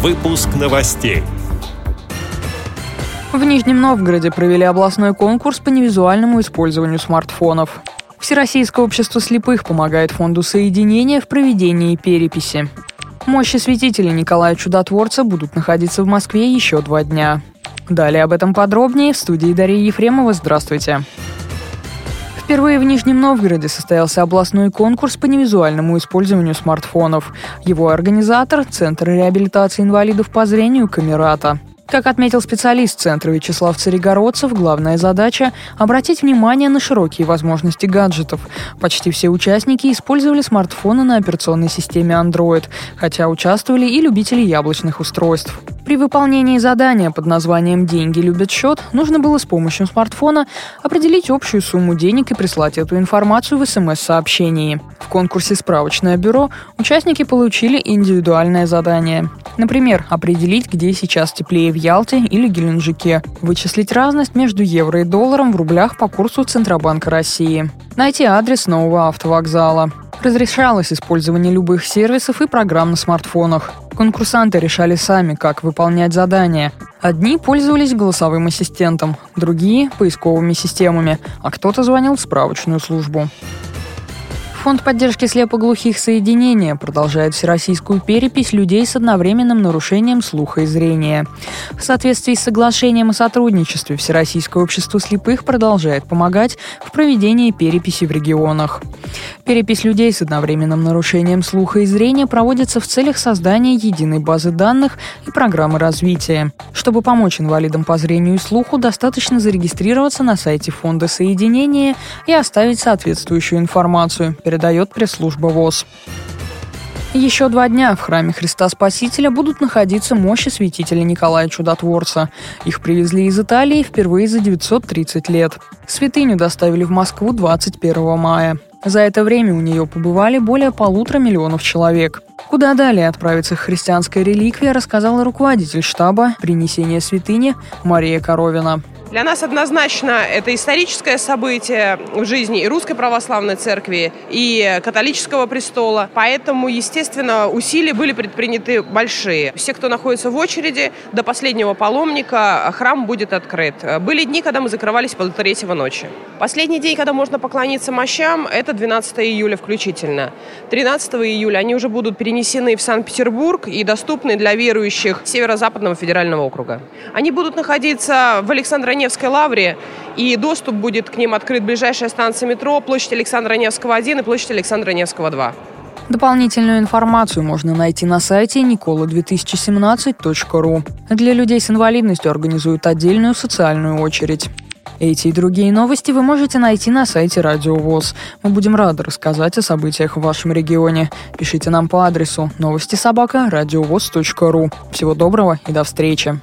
Выпуск новостей. В Нижнем Новгороде провели областной конкурс по невизуальному использованию смартфонов. Всероссийское общество слепых помогает фонду соединения в проведении переписи. Мощи святителя Николая Чудотворца будут находиться в Москве еще два дня. Далее об этом подробнее в студии Дарьи Ефремова. Здравствуйте. Впервые в Нижнем Новгороде состоялся областной конкурс по невизуальному использованию смартфонов. Его организатор – Центр реабилитации инвалидов по зрению «Камерата». Как отметил специалист Центра Вячеслав Царегородцев, главная задача – обратить внимание на широкие возможности гаджетов. Почти все участники использовали смартфоны на операционной системе Android, хотя участвовали и любители яблочных устройств. При выполнении задания под названием «Деньги любят счет» нужно было с помощью смартфона определить общую сумму денег и прислать эту информацию в СМС-сообщении. В конкурсе «Справочное бюро» участники получили индивидуальное задание. Например, определить, где сейчас теплее в Ялте или Геленджике, вычислить разность между евро и долларом в рублях по курсу Центробанка России, найти адрес нового автовокзала. Разрешалось использование любых сервисов и программ на смартфонах. Конкурсанты решали сами, как выполнять задания. Одни пользовались голосовым ассистентом, другие – поисковыми системами, а кто-то звонил в справочную службу. Фонд поддержки слепоглухих соединения продолжает всероссийскую перепись людей с одновременным нарушением слуха и зрения. В соответствии с соглашением о сотрудничестве Всероссийское общество слепых продолжает помогать в проведении переписи в регионах. Перепись людей с одновременным нарушением слуха и зрения проводится в целях создания единой базы данных и программы развития. Чтобы помочь инвалидам по зрению и слуху, достаточно зарегистрироваться на сайте Фонда соединения и оставить соответствующую информацию, передает пресс-служба ВОЗ. Еще два дня в храме Христа Спасителя будут находиться мощи святителя Николая Чудотворца. Их привезли из Италии впервые за 930 лет. Святыню доставили в Москву 21 мая. За это время у нее побывали более полутора миллионов человек. Куда далее отправится христианская реликвия, рассказала руководитель штаба принесения святыни Мария Коровина. Для нас однозначно это историческое событие в жизни и Русской Православной Церкви, и католического престола. Поэтому, естественно, усилия были предприняты большие. Все, кто находится в очереди, до последнего паломника храм будет открыт. Были дни, когда мы закрывались полтретьего ночи. Последний день, когда можно поклониться мощам, это 12 июля включительно. 13 июля они уже будут перенесены в Санкт-Петербург и доступны для верующих Северо-Западного федерального округа. Они будут находиться в Александро Невской лавре, и доступ будет к ним открыт ближайшая станция метро, площадь Александра Невского 1 и площадь Александра Невского 2. Дополнительную информацию можно найти на сайте nicola2017.ru. Для людей с инвалидностью организуют отдельную социальную очередь. Эти и другие новости вы можете найти на сайте Радио ВОЗ. Мы будем рады рассказать о событиях в вашем регионе. Пишите нам по адресу новости собака ру. Всего доброго и до встречи.